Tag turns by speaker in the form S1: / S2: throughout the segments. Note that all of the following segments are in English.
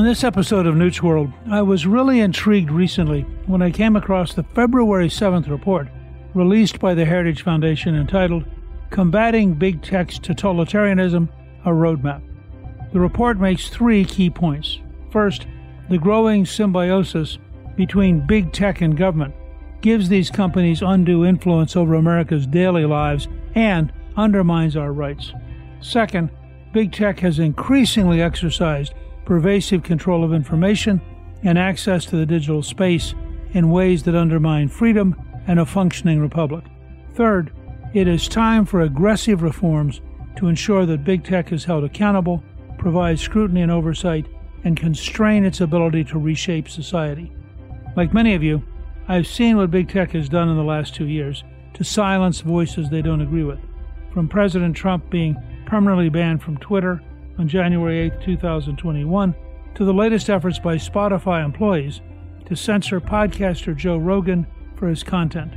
S1: On this episode of Newt's World, I was really intrigued recently when I came across the February 7th report released by the Heritage Foundation entitled Combating Big Tech's Totalitarianism A Roadmap. The report makes three key points. First, the growing symbiosis between big tech and government gives these companies undue influence over America's daily lives and undermines our rights. Second, big tech has increasingly exercised pervasive control of information and access to the digital space in ways that undermine freedom and a functioning republic. Third, it is time for aggressive reforms to ensure that big tech is held accountable, provide scrutiny and oversight, and constrain its ability to reshape society. Like many of you, I've seen what big tech has done in the last two years to silence voices they don't agree with. From President Trump being permanently banned from Twitter on January 8, 2021, to the latest efforts by Spotify employees to censor podcaster Joe Rogan for his content.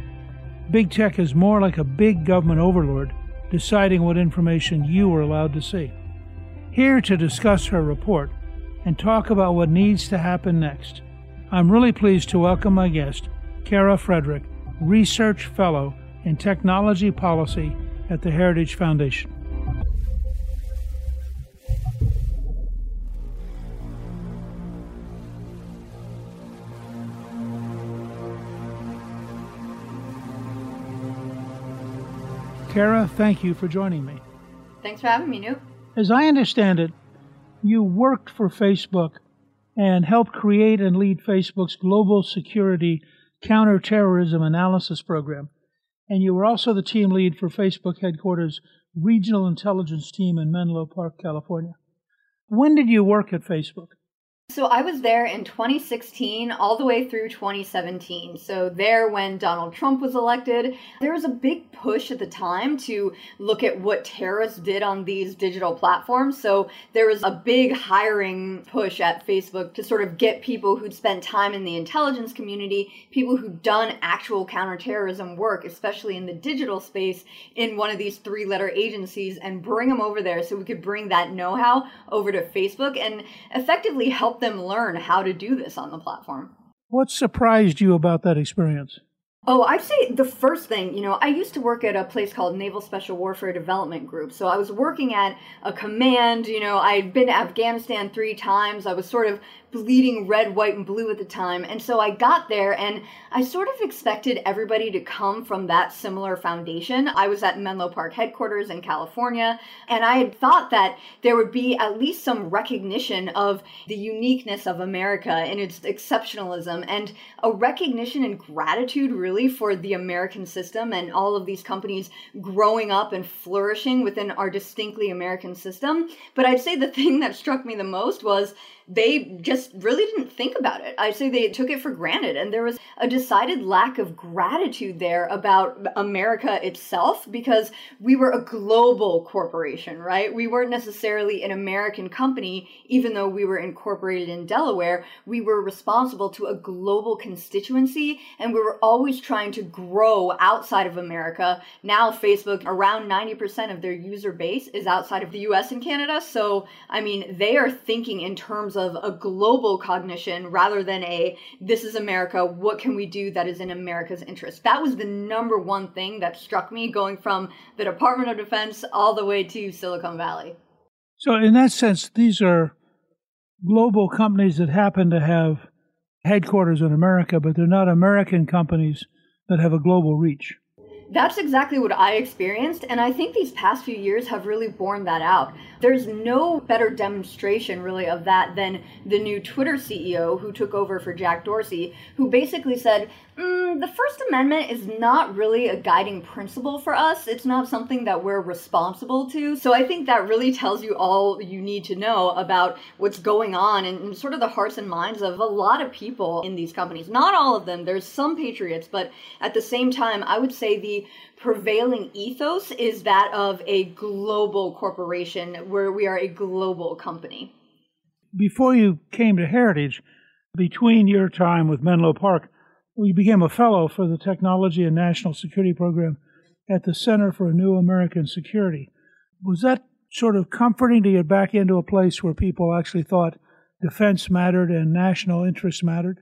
S1: Big tech is more like a big government overlord deciding what information you are allowed to see. Here to discuss her report and talk about what needs to happen next, I'm really pleased to welcome my guest, Kara Frederick, Research Fellow in Technology Policy at the Heritage Foundation. Kara, thank you for joining me.
S2: Thanks for having me, Newt.
S1: As I understand it, you worked for Facebook and helped create and lead Facebook's global security counterterrorism analysis program. And you were also the team lead for Facebook headquarters regional intelligence team in Menlo Park, California. When did you work at Facebook?
S2: So I was there in 2016 all the way through 2017. So there when Donald Trump was elected, there was a big push at the time to look at what terrorists did on these digital platforms. So there was a big hiring push at Facebook to sort of get people who'd spent time in the intelligence community, people who'd done actual counterterrorism work, especially in the digital space in one of these three-letter agencies and bring them over there so we could bring that know-how over to Facebook and effectively help them learn how to do this on the platform.
S1: What surprised you about that experience?
S2: Oh, I'd say the first thing, you know, I used to work at a place called Naval Special Warfare Development Group. So I was working at a command, you know, I'd been to Afghanistan three times. I was sort of bleeding red, white, and blue at the time. And so I got there and I sort of expected everybody to come from that similar foundation. I was at Menlo Park headquarters in California, and I had thought that there would be at least some recognition of the uniqueness of America and its exceptionalism and a recognition and gratitude really for the American system and all of these companies growing up and flourishing within our distinctly American system. But I'd say the thing that struck me the most was they just really didn't think about it. I'd say they took it for granted. And there was a decided lack of gratitude there about America itself because we were a global corporation, right? We weren't necessarily an American company, even though we were incorporated in Delaware. We were responsible to a global constituency and we were always trying to grow outside of America. Now, Facebook, around 90% of their user base is outside of the US and Canada. So, I mean, they are thinking in terms terms of a global cognition rather than a this is America, what can we do that is in America's interest? That was the number one thing that struck me going from the Department of Defense all the way to Silicon Valley.
S1: So, in that sense, these are global companies that happen to have headquarters in America, but they're not American companies that have a global reach.
S2: That's exactly what I experienced, and I think these past few years have really borne that out. There's no better demonstration, really, of that than the new Twitter CEO who took over for Jack Dorsey, who basically said, mm, the First Amendment is not really a guiding principle for us. It's not something that we're responsible to. So I think that really tells you all you need to know about what's going on and sort of the hearts and minds of a lot of people in these companies. Not all of them, there's some patriots, but at the same time, I would say the prevailing ethos is that of a global corporation where we are a global company.
S1: Before you came to Heritage, between your time with Menlo Park you became a fellow for the Technology and National Security Program at the Center for New American Security. Was that sort of comforting to get back into a place where people actually thought defense mattered and national interests mattered?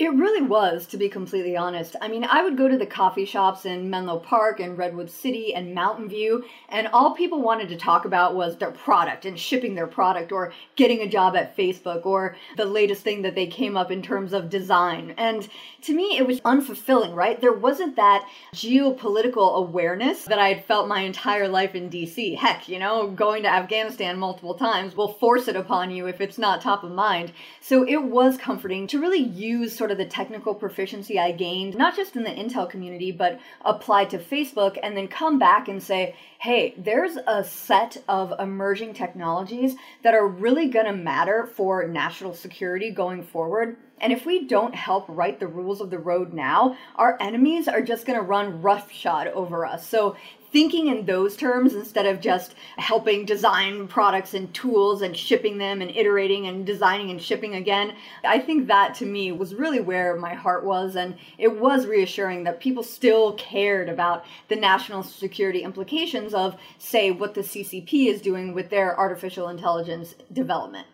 S2: It really was, to be completely honest. I mean, I would go to the coffee shops in Menlo Park and Redwood City and Mountain View, and all people wanted to talk about was their product and shipping their product or getting a job at Facebook or the latest thing that they came up in terms of design. And to me, it was unfulfilling, right? There wasn't that geopolitical awareness that I had felt my entire life in DC. Heck, you know, going to Afghanistan multiple times will force it upon you if it's not top of mind. So it was comforting to really use sort of the technical proficiency I gained, not just in the Intel community, but applied to Facebook, and then come back and say, hey, there's a set of emerging technologies that are really going to matter for national security going forward. And if we don't help write the rules of the road now, our enemies are just going to run roughshod over us. So thinking in those terms instead of just helping design products and tools and shipping them and iterating and designing and shipping again. I think that to me was really where my heart was. And it was reassuring that people still cared about the national security implications of, say, what the CCP is doing with their artificial intelligence development.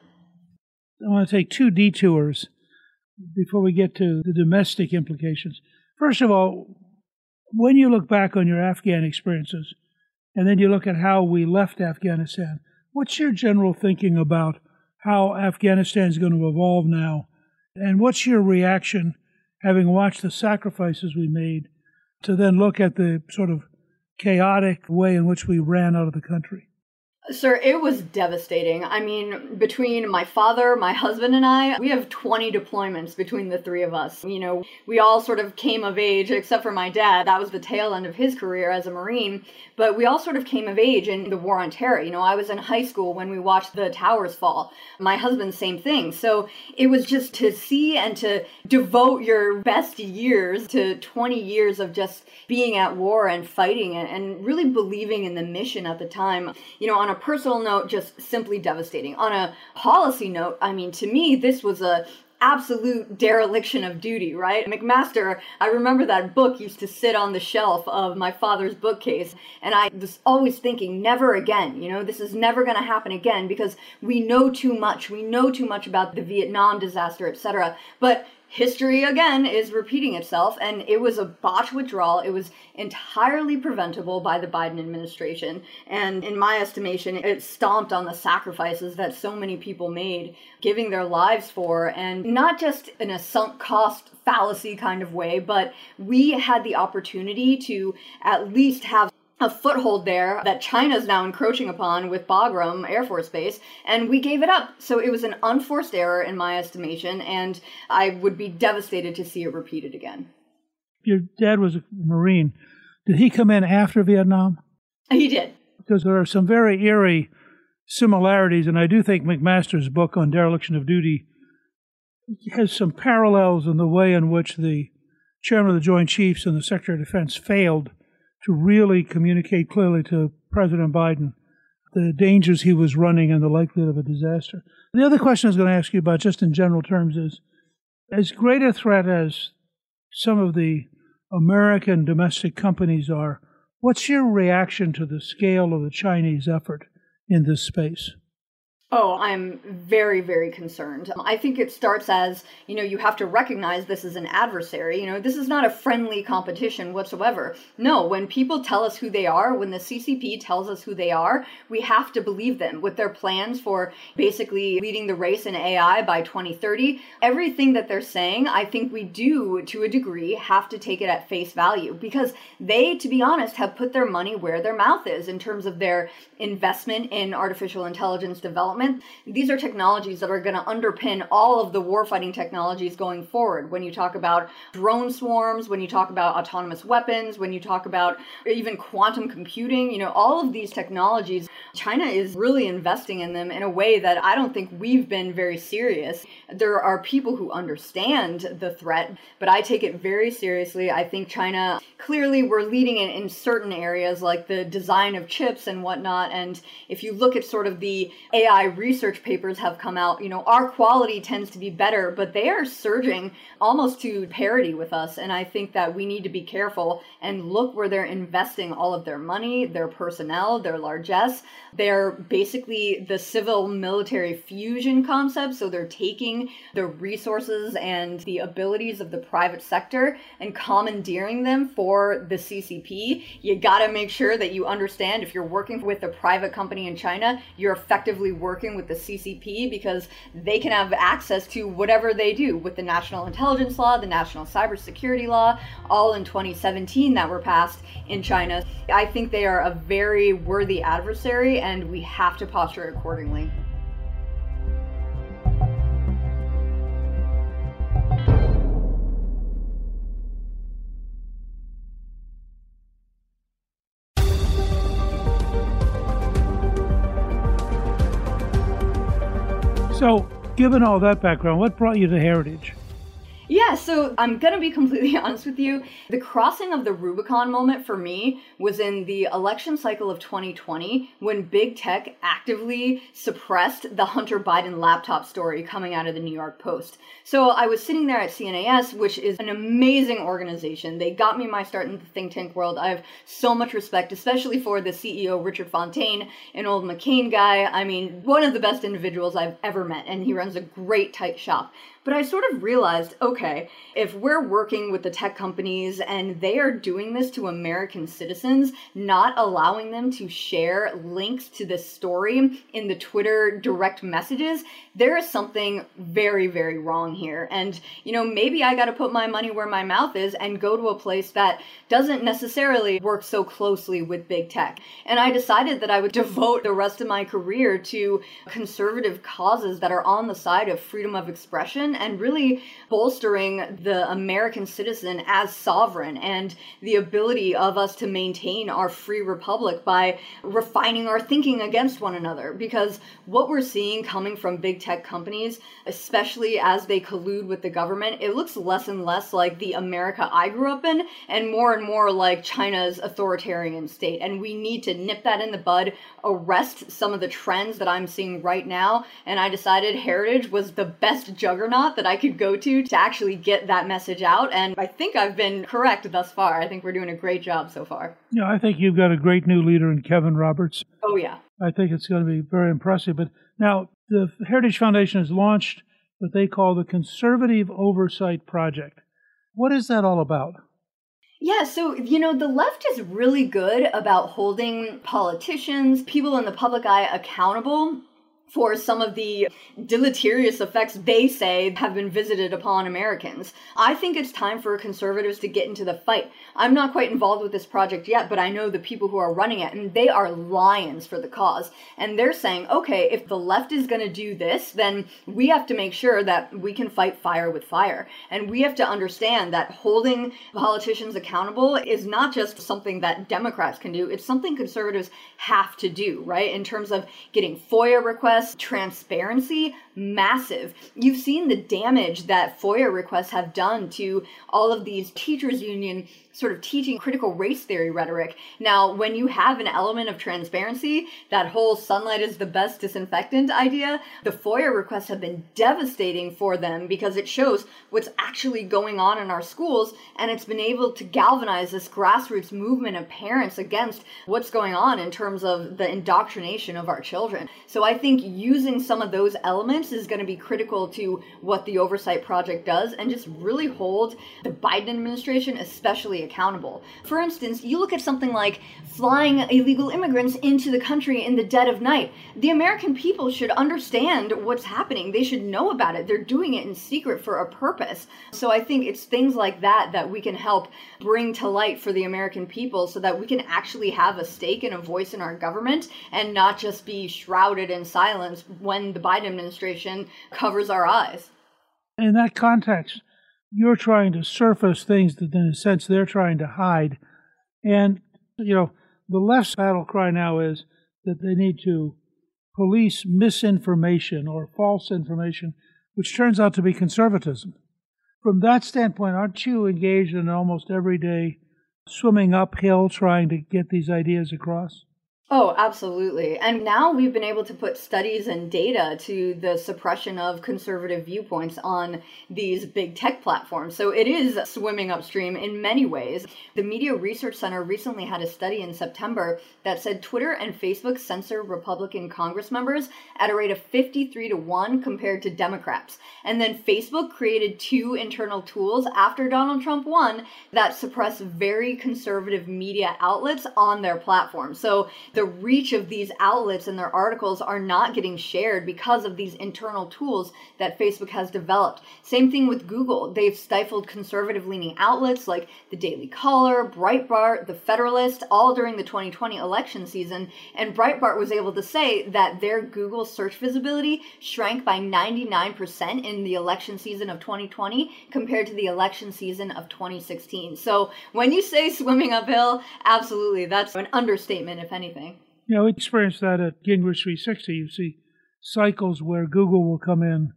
S1: I want to take two detours before we get to the domestic implications. First of all, when you look back on your Afghan experiences, and then you look at how we left Afghanistan, what's your general thinking about how Afghanistan is going to evolve now? And what's your reaction, having watched the sacrifices we made, to then look at the sort of chaotic way in which we ran out of the country?
S2: Sir, it was devastating. I mean, between my father, my husband, and I, we have 20 deployments between the three of us. You know, we all sort of came of age, except for my dad. That was the tail end of his career as a Marine. But we all sort of came of age in the war on terror. You know, I was in high school when we watched the towers fall. My husband, same thing. So it was just to see and to devote your best years to 20 years of just being at war and fighting and, really believing in the mission at the time. You know, on a personal note, just simply devastating. On a policy note, I mean, to me, this was a absolute dereliction of duty, right? McMaster, I remember that book used to sit on the shelf of my father's bookcase, and I was always thinking, never again, you know, this is never going to happen again because we know too much. We know too much about the Vietnam disaster, etc. But history again is repeating itself and it was a botched withdrawal. It was entirely preventable by the biden administration. And in my estimation it stomped on the sacrifices that so many people made giving their lives for and not just in a sunk cost fallacy kind of way but we had the opportunity to at least have a foothold there that China is now encroaching upon with Bagram Air Force Base, and we gave it up. So it was an unforced error in my estimation, and I would be devastated to see it repeated again.
S1: Your dad was a Marine. Did he come in after Vietnam?
S2: He did.
S1: Because there are some very eerie similarities, and I do think McMaster's book on dereliction of duty has some parallels in the way in which the chairman of the Joint Chiefs and the Secretary of Defense failed to really communicate clearly to President Biden the dangers he was running and the likelihood of a disaster. The other question I was going to ask you about, just in general terms, is as great a threat as some of the American domestic companies are, what's your reaction to the scale of the Chinese effort in this space?
S2: Oh, I'm very, very concerned. I think it starts as, you know, you have to recognize this is an adversary. You know, this is not a friendly competition whatsoever. No, when people tell us who they are, when the CCP tells us who they are, we have to believe them with their plans for basically leading the race in AI by 2030. Everything that they're saying, I think we do, to a degree, have to take it at face value because they, to be honest, have put their money where their mouth is in terms of their investment in artificial intelligence development development. These are technologies that are going to underpin all of the warfighting technologies going forward. When you talk about drone swarms, when you talk about autonomous weapons, when you talk about even quantum computing, you know, all of these technologies, China is really investing in them in a way that I don't think we've been very serious. There are people who understand the threat, but I take it very seriously. I think China clearly we're leading in, in certain areas like the design of chips and whatnot. And if you look at sort of the AI research papers have come out, you know, our quality tends to be better, but they are surging almost to parity with us. And I think that we need to be careful and look where they're investing all of their money, their personnel, their largesse. They're basically the civil military fusion concept. So they're taking the resources and the abilities of the private sector and commandeering them for the CCP. You got to make sure that you understand if you're working with a private company in China, you're effectively working with the CCP because they can have access to whatever they do with the National Intelligence Law, the National Cybersecurity Law, all in 2017 that were passed in China. I think they are a very worthy adversary and we have to posture accordingly.
S1: So, given all that background, what brought you to Heritage?
S2: Yeah, so I'm gonna be completely honest with you. The crossing of the Rubicon moment for me was in the election cycle of 2020 when big tech actively suppressed the Hunter Biden laptop story coming out of the New York Post. So I was sitting there at CNAS, which is an amazing organization. They got me my start in the think tank world. I have so much respect, especially for the CEO, Richard Fontaine, an old McCain guy. I mean, one of the best individuals I've ever met, and he runs a great tight shop. But I sort of realized okay, if we're working with the tech companies and they are doing this to American citizens, not allowing them to share links to this story in the Twitter direct messages, there is something very, very wrong here. And, you know, maybe I got to put my money where my mouth is and go to a place that doesn't necessarily work so closely with big tech. And I decided that I would devote the rest of my career to conservative causes that are on the side of freedom of expression and really bolstering the American citizen as sovereign and the ability of us to maintain our free republic by refining our thinking against one another. Because what we're seeing coming from big tech companies, especially as they collude with the government, it looks less and less like the America I grew up in and more and more like China's authoritarian state. And we need to nip that in the bud, arrest some of the trends that I'm seeing right now. And I decided Heritage was the best juggernaut that I could go to to actually get that message out. And I think I've been correct thus far. I think we're doing a great job so far.
S1: Yeah, I think you've got a great new leader in Kevin Roberts.
S2: Oh, yeah.
S1: I think it's going to be very impressive. But now, the Heritage Foundation has launched what they call the Conservative Oversight Project. What is that all about?
S2: Yeah, so, you know, the left is really good about holding politicians, people in the public eye accountable for some of the deleterious effects they say have been visited upon Americans. I think it's time for conservatives to get into the fight. I'm not quite involved with this project yet, but I know the people who are running it, and they are lions for the cause. And they're saying, okay, if the left is going to do this, then we have to make sure that we can fight fire with fire. And we have to understand that holding politicians accountable is not just something that Democrats can do, it's something conservatives have to do, right? In terms of getting FOIA requests transparency, massive. You've seen the damage that FOIA requests have done to all of these teachers union sort of teaching critical race theory rhetoric. Now, when you have an element of transparency, that whole sunlight is the best disinfectant idea, the FOIA requests have been devastating for them because it shows what's actually going on in our schools and it's been able to galvanize this grassroots movement of parents against what's going on in terms of the indoctrination of our children. So I think using some of those elements is going to be critical to what the Oversight Project does and just really hold the Biden administration, especially accountable. For instance, you look at something like flying illegal immigrants into the country in the dead of night. The American people should understand what's happening. They should know about it. They're doing it in secret for a purpose. So I think it's things like that that we can help bring to light for the American people so that we can actually have a stake and a voice in our government and not just be shrouded in silence when the Biden administration covers our eyes.
S1: In that context, you're trying to surface things that, in a sense, they're trying to hide. And, you know, the left's battle cry now is that they need to police misinformation or false information, which turns out to be conservatism. From that standpoint, aren't you engaged in almost everyday swimming uphill trying to get these ideas across?
S2: Oh, absolutely. And now we've been able to put studies and data to the suppression of conservative viewpoints on these big tech platforms. So it is swimming upstream in many ways. The Media Research Center recently had a study in September that said Twitter and Facebook censor Republican Congress members at a rate of 53 to 1 compared to Democrats. And then Facebook created two internal tools after Donald Trump won that suppress very conservative media outlets on their platform. So the reach of these outlets and their articles are not getting shared because of these internal tools that Facebook has developed. Same thing with Google. They've stifled conservative leaning outlets like the Daily Caller, Breitbart, The Federalist, all during the 2020 election season. And Breitbart was able to say that their Google search visibility shrank by 99% in the election season of 2020 compared to the election season of 2016. So when you say swimming uphill, absolutely, that's an understatement, if anything.
S1: You know, we experienced that at Gingrich 360. You see cycles where Google will come in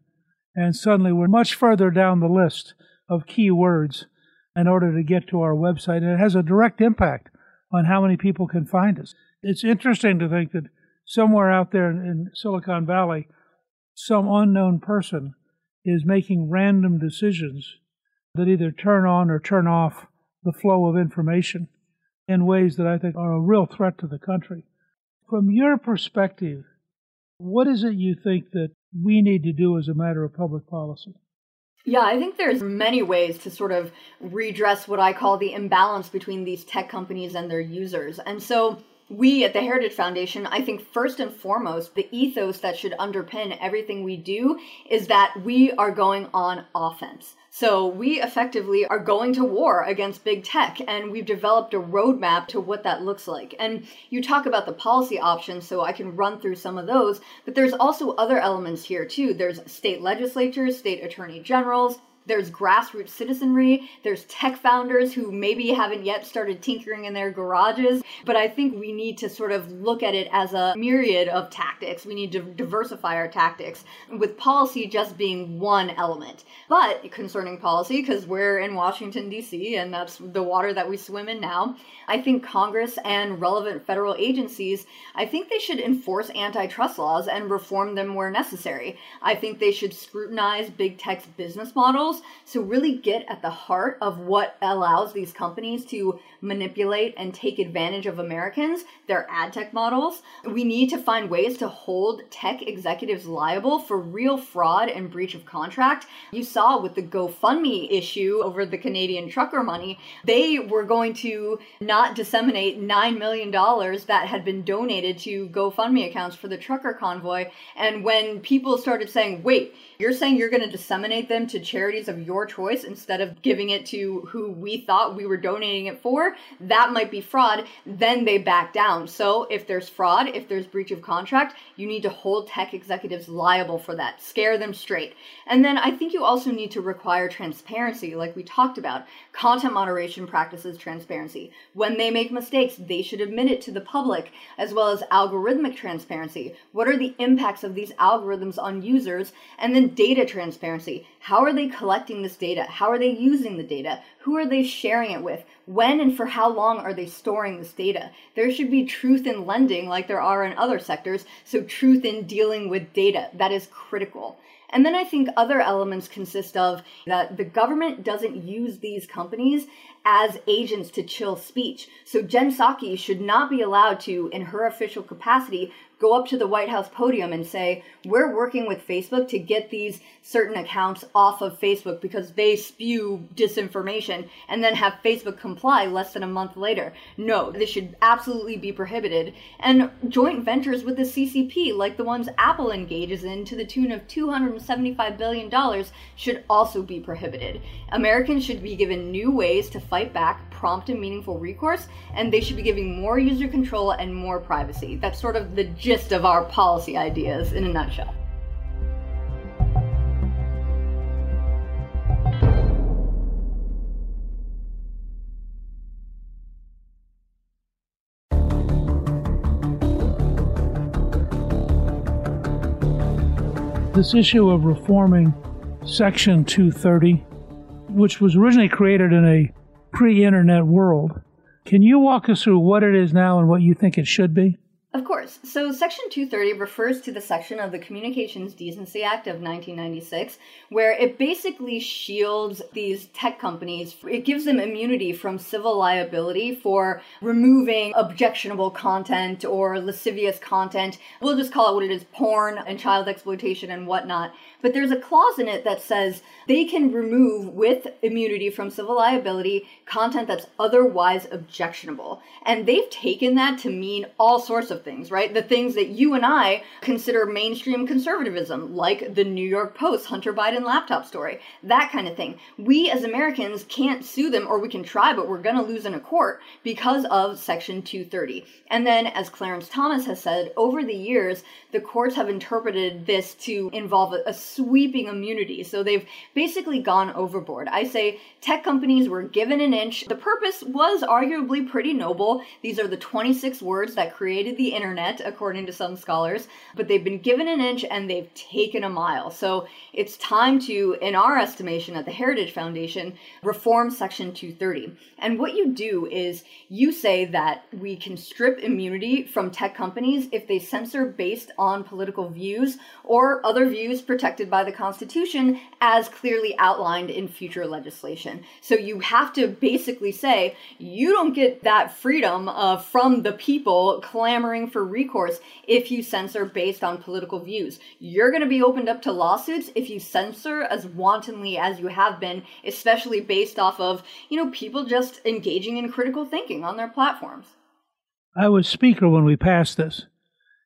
S1: and suddenly we're much further down the list of keywords in order to get to our website. And it has a direct impact on how many people can find us. It's interesting to think that somewhere out there in Silicon Valley, some unknown person is making random decisions that either turn on or turn off the flow of information in ways that I think are a real threat to the country. From your perspective, what is it you think that we need to do as a matter of public policy?
S2: Yeah, I think there's many ways to sort of redress what I call the imbalance between these tech companies and their users. And so we at the Heritage Foundation, I think first and foremost, the ethos that should underpin everything we do is that we are going on offense. So we effectively are going to war against big tech, and we've developed a roadmap to what that looks like. And you talk about the policy options, so I can run through some of those, but there's also other elements here too. There's state legislatures, state attorney generals, there's grassroots citizenry, there's tech founders who maybe haven't yet started tinkering in their garages, but I think we need to sort of look at it as a myriad of tactics. We need to diversify our tactics, with policy just being one element. But concerning policy, because we're in Washington, D.C., and that's the water that we swim in now, I think Congress and relevant federal agencies, I think they should enforce antitrust laws and reform them where necessary. I think they should scrutinize big tech's business models So, really get at the heart of what allows these companies to manipulate and take advantage of Americans, their ad tech models. We need to find ways to hold tech executives liable for real fraud and breach of contract. You saw with the GoFundMe issue over the Canadian trucker money, they were going to not disseminate $9 million that had been donated to GoFundMe accounts for the trucker convoy. And when people started saying, wait, you're saying you're going to disseminate them to charities of your choice instead of giving it to who we thought we were donating it for, that might be fraud. Then they back down. So if there's fraud, if there's breach of contract, you need to hold tech executives liable for that. Scare them straight. And then I think you also need to require transparency, like we talked about. Content moderation practices transparency. When they make mistakes, they should admit it to the public, as well as algorithmic transparency. What are the impacts of these algorithms on users? And then data transparency. How are they collecting this data? How are they using the data? Who are they sharing it with? When and for how long are they storing this data? There should be truth in lending like there are in other sectors, so truth in dealing with data. That is critical. And then I think other elements consist of that the government doesn't use these companies as agents to chill speech. So Jen Psaki should not be allowed to, in her official capacity, go up to the White House podium and say, We're working with Facebook to get these certain accounts off of Facebook because they spew disinformation, and then have Facebook comply less than a month later. No, this should absolutely be prohibited. And joint ventures with the CCP, like the ones Apple engages in to the tune of $275 billion, should also be prohibited. Americans should be given new ways to fight back prompt and meaningful recourse, and they should be giving more user control and more privacy. That's sort of the gist of our policy ideas in a nutshell.
S1: This issue of reforming Section 230, which was originally created in a pre internet world, can you walk us through what it is now and what you think it should be?
S2: Of course. So, Section 230 refers to the section of the Communications Decency Act of 1996 where it basically shields these tech companies. It gives them immunity from civil liability for removing objectionable content or lascivious content. We'll just call it what it is porn and child exploitation and whatnot. But there's a clause in it that says they can remove with immunity from civil liability content that's otherwise objectionable. And they've taken that to mean all sorts of things, right? The things that you and I consider mainstream conservatism, like the New York Post Hunter Biden laptop story, that kind of thing. We as Americans can't sue them, or we can try, but we're going to lose in a court because of Section 230. And then, as Clarence Thomas has said, over the years, the courts have interpreted this to involve a, a sweeping immunity. So they've basically gone overboard. I say tech companies were given an inch. The purpose was arguably pretty noble. These are the 26 words that created the internet, according to some scholars, but they've been given an inch and they've taken a mile. So it's time to, in our estimation at the Heritage Foundation, reform Section 230. And what you do is you say that we can strip immunity from tech companies if they censor based on political views or other views protected by the Constitution as clearly outlined in future legislation. So you have to basically say you don't get that freedom uh, from the people clamoring for recourse if you censor based on political views. You're going to be opened up to lawsuits if you censor as wantonly as you have been, especially based off of, you know, people just engaging in critical thinking on their platforms.
S1: I was speaker when we passed this.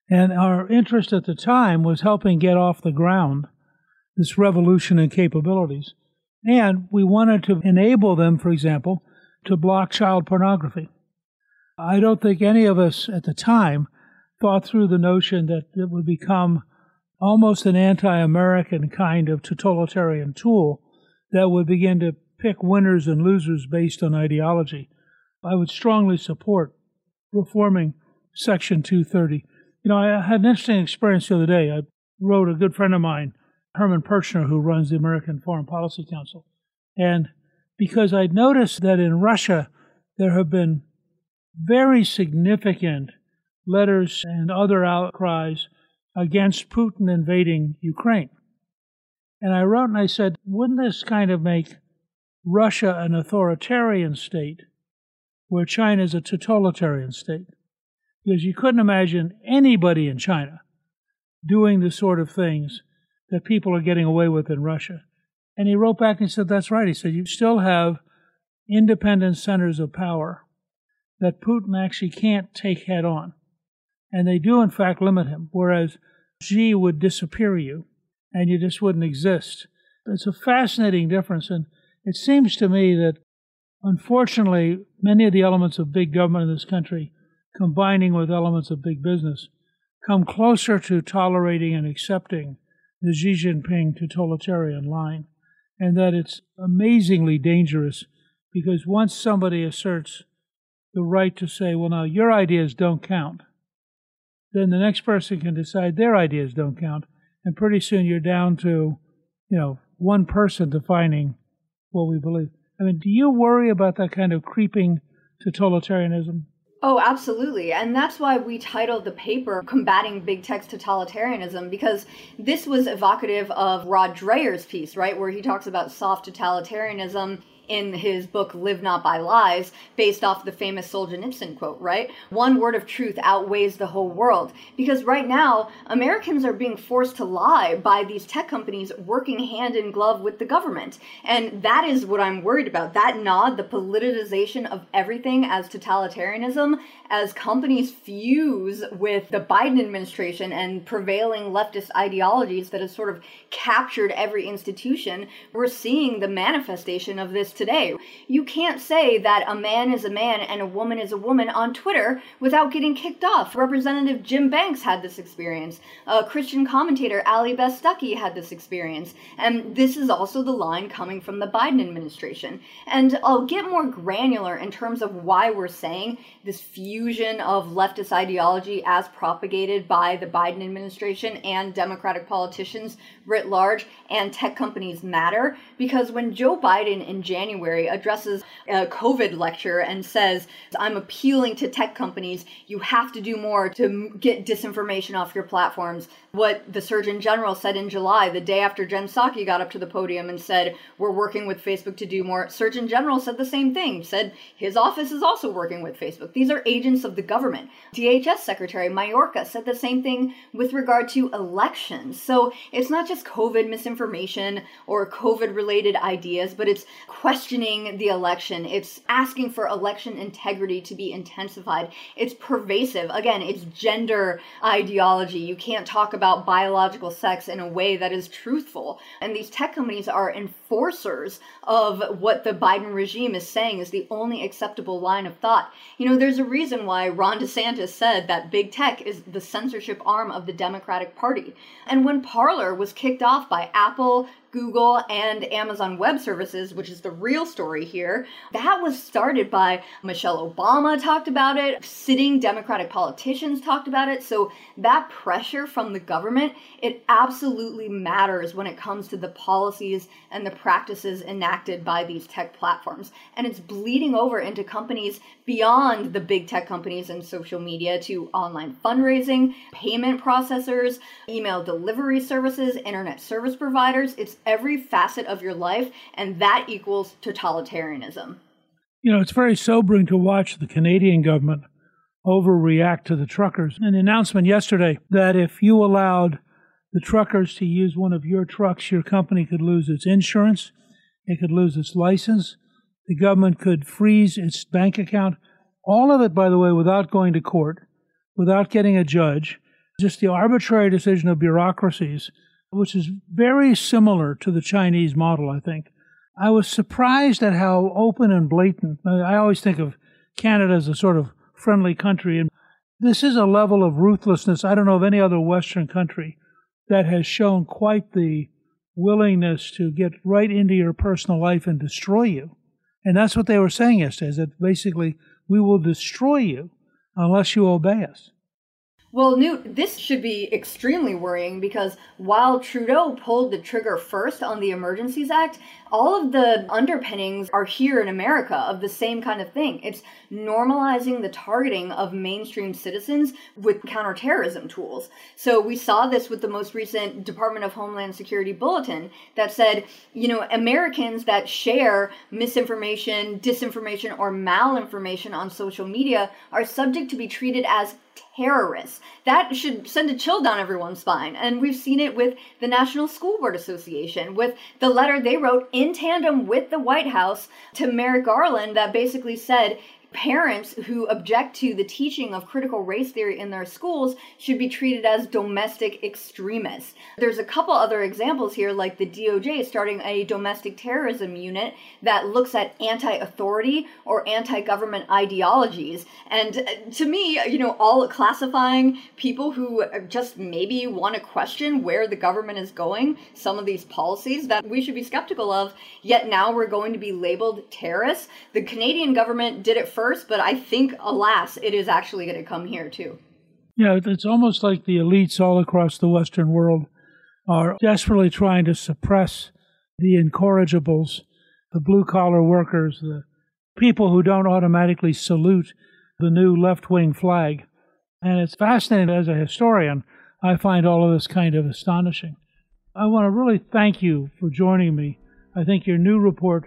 S1: And our interest at the time was helping get off the ground this revolution in capabilities. And we wanted to enable them, for example, to block child pornography. I don't think any of us at the time thought through the notion that it would become almost an anti American kind of totalitarian tool that would begin to pick winners and losers based on ideology. I would strongly support reforming Section 230. You know, I had an interesting experience the other day. I wrote a good friend of mine, Herman Pirchner, who runs the American Foreign Policy Council. And because I'd noticed that in Russia, there have been very significant letters and other outcries against Putin invading Ukraine. And I wrote and I said, wouldn't this kind of make Russia an authoritarian state where China is a totalitarian state? Because you couldn't imagine anybody in China doing the sort of things that people are getting away with in Russia. And he wrote back and said, That's right. He said, You still have independent centers of power that Putin actually can't take head on. And they do, in fact, limit him, whereas Xi would disappear you and you just wouldn't exist. It's a fascinating difference. And it seems to me that, unfortunately, many of the elements of big government in this country, combining with elements of big business, come closer to tolerating and accepting the Xi Jinping totalitarian line. And that it's amazingly dangerous because once somebody asserts the right to say, well, now your ideas don't count, then the next person can decide their ideas don't count. And pretty soon you're down to, you know, one person defining what we believe. I mean, do you worry about that kind of creeping totalitarianism?
S2: Oh, absolutely. And that's why we titled the paper Combating Big Tech's Totalitarianism, because this was evocative of Rod Dreher's piece, right, where he talks about soft totalitarianism in his book Live Not by Lies, based off the famous Solzhenitsyn quote, right? One word of truth outweighs the whole world. Because right now, Americans are being forced to lie by these tech companies working hand in glove with the government. And that is what I'm worried about. That nod, the politicization of everything as totalitarianism, as companies fuse with the Biden administration and prevailing leftist ideologies that has sort of captured every institution, we're seeing the manifestation of this today. You can't say that a man is a man and a woman is a woman on Twitter without getting kicked off. Representative Jim Banks had this experience. A Christian commentator Allie Beth Stuckey had this experience. And this is also the line coming from the Biden administration. And I'll get more granular in terms of why we're saying this fusion of leftist ideology as propagated by the Biden administration and Democratic politicians writ large and tech companies matter. Because when Joe Biden in January January addresses a COVID lecture and says, I'm appealing to tech companies. You have to do more to get disinformation off your platforms. What the Surgeon General said in July, the day after Jen Psaki got up to the podium and said, We're working with Facebook to do more, Surgeon General said the same thing, said his office is also working with Facebook. These are agents of the government. DHS Secretary Mayorkas said the same thing with regard to elections. So it's not just COVID misinformation or COVID related ideas, but it's questioning the election. It's asking for election integrity to be intensified. It's pervasive. Again, it's gender ideology. You can't talk about biological sex in a way that is truthful. And these tech companies are enforcers of what the Biden regime is saying is the only acceptable line of thought. You know, there's a reason why Ron DeSantis said that big tech is the censorship arm of the Democratic Party. And when Parler was kicked off by Apple, Google and Amazon Web Services, which is the real story here. That was started by Michelle Obama talked about it, sitting Democratic politicians talked about it. So that pressure from the government, it absolutely matters when it comes to the policies and the practices enacted by these tech platforms. And it's bleeding over into companies beyond the big tech companies and social media to online fundraising, payment processors, email delivery services, internet service providers. It's every facet of your life, and that equals totalitarianism.
S1: You know, it's very sobering to watch the Canadian government overreact to the truckers. An announcement yesterday that if you allowed the truckers to use one of your trucks, your company could lose its insurance, it could lose its license, the government could freeze its bank account. All of it, by the way, without going to court, without getting a judge, just the arbitrary decision of bureaucracies which is very similar to the Chinese model, I think. I was surprised at how open and blatant. I always think of Canada as a sort of friendly country, and this is a level of ruthlessness I don't know of any other Western country that has shown quite the willingness to get right into your personal life and destroy you. And that's what they were saying yesterday, is that basically we will destroy you unless you obey us.
S2: Well, Newt, this should be extremely worrying because while Trudeau pulled the trigger first on the Emergencies Act, all of the underpinnings are here in America of the same kind of thing. It's normalizing the targeting of mainstream citizens with counterterrorism tools. So we saw this with the most recent Department of Homeland Security bulletin that said, you know, Americans that share misinformation, disinformation, or malinformation on social media are subject to be treated as terrorists. That should send a chill down everyone's spine. And we've seen it with the National School Board Association, with the letter they wrote in tandem with the White House to Merrick Garland that basically said, parents who object to the teaching of critical race theory in their schools should be treated as domestic extremists. There's a couple other examples here, like the DOJ starting a domestic terrorism unit that looks at anti authority or anti government ideologies. And uh, to me, you know, all classifying people who just maybe want to question where the government is going, some of these policies that we should be skeptical of, yet now we're going to be labeled terrorists. The Canadian government did it first first, but I think, alas, it is actually going to come here too.
S1: Yeah, it's almost like the elites all across the Western world are desperately trying to suppress the incorrigibles, the blue collar workers, the people who don't automatically salute the new left wing flag. And it's fascinating as a historian. I find all of this kind of astonishing. I want to really thank you for joining me. I think your new report,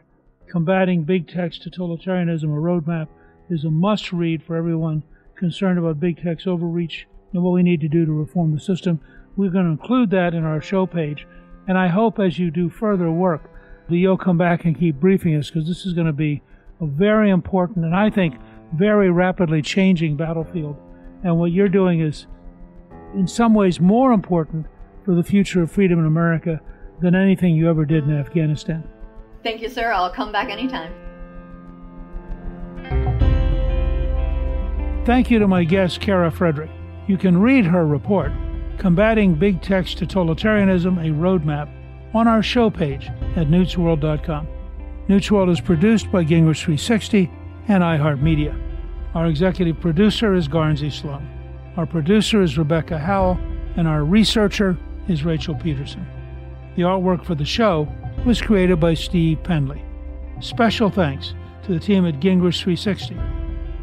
S1: Combating Big Tech's Totalitarianism, a Roadmap, is a must read for everyone concerned about big tech's overreach and what we need to do to reform the system. We're going to include that in our show page. And I hope as you do further work that you'll come back and keep briefing us because this is going to be a very important and I think very rapidly changing battlefield. And what you're doing is, in some ways, more important for the future of freedom in America than anything you ever did in Afghanistan.
S2: Thank you, sir. I'll come back anytime.
S1: Thank you to my guest, Kara Frederick. You can read her report, Combating Big Tech's Totalitarianism, a Roadmap, on our show page at newtsworld.com. Newt's World is produced by Gingrich 360 and iHeartMedia. Our executive producer is Guernsey Sloan. Our producer is Rebecca Howell, and our researcher is Rachel Peterson. The artwork for the show was created by Steve Penley. Special thanks to the team at Gingrich 360